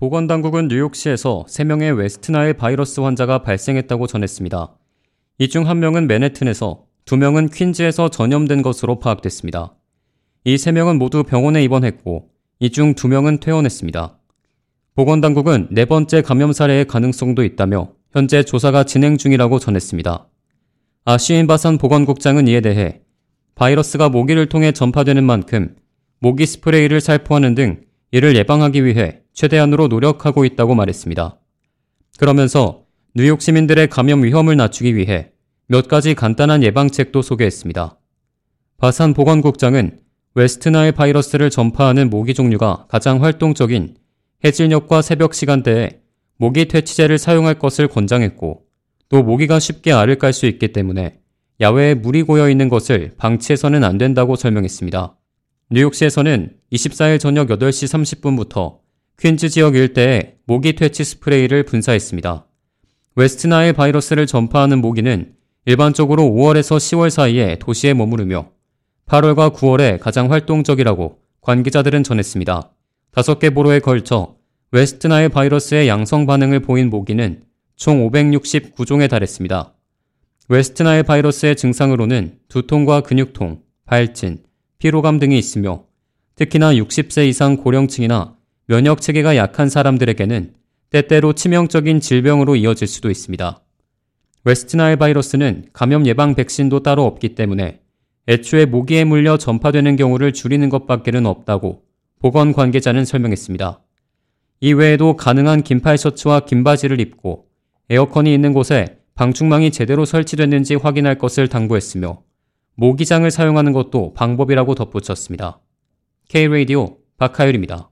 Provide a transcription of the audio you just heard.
보건당국은 뉴욕시에서 3명의 웨스트나일 바이러스 환자가 발생했다고 전했습니다. 이 중 한 명은 맨해튼에서, 두 명은 퀸즈에서 전염된 것으로 파악됐습니다. 이 3명은 모두 병원에 입원했고, 이중 2명은 퇴원했습니다. 보건당국은 네 번째 감염 사례의 가능성도 있다며 현재 조사가 진행 중이라고 전했습니다. 아시인 바산 보건국장은 이에 대해 바이러스가 모기를 통해 전파되는 만큼 모기 스프레이를 살포하는 등 이를 예방하기 위해 최대한으로 노력하고 있다고 말했습니다. 그러면서 뉴욕 시민들의 감염 위험을 낮추기 위해 몇 가지 간단한 예방책도 소개했습니다. 바산 보건국장은 웨스트나일 바이러스를 전파하는 모기 종류가 가장 활동적인 해질녘과 새벽 시간대에 모기 퇴치제를 사용할 것을 권장했고 또 모기가 쉽게 알을 깔 수 있기 때문에 야외에 물이 고여 있는 것을 방치해서는 안 된다고 설명했습니다. 뉴욕시에서는 24일 저녁 8시 30분부터 퀸즈 지역 일대에 모기 퇴치 스프레이를 분사했습니다. 웨스트나일 바이러스를 전파하는 모기는 일반적으로 5월에서 10월 사이에 도시에 머무르며 8월과 9월에 가장 활동적이라고 관계자들은 전했습니다. 5개 borough에 걸쳐 웨스트나일 바이러스의 양성 반응을 보인 모기는 총 569종에 달했습니다. 웨스트나일 바이러스의 증상으로는 두통과 근육통, 발진, 피로감 등이 있으며 특히나 60세 이상 고령층이나 면역 체계가 약한 사람들에게는 때때로 치명적인 질병으로 이어질 수도 있습니다. 웨스트나일 바이러스는 감염 예방 백신도 따로 없기 때문에 애초에 모기에 물려 전파되는 경우를 줄이는 것밖에는 없다고 보건 관계자는 설명했습니다. 이외에도 가능한 긴팔 셔츠와 긴 바지를 입고 에어컨이 있는 곳에 방충망이 제대로 설치됐는지 확인할 것을 당부했으며 모기장을 사용하는 것도 방법이라고 덧붙였습니다. K-Radio 박하율입니다.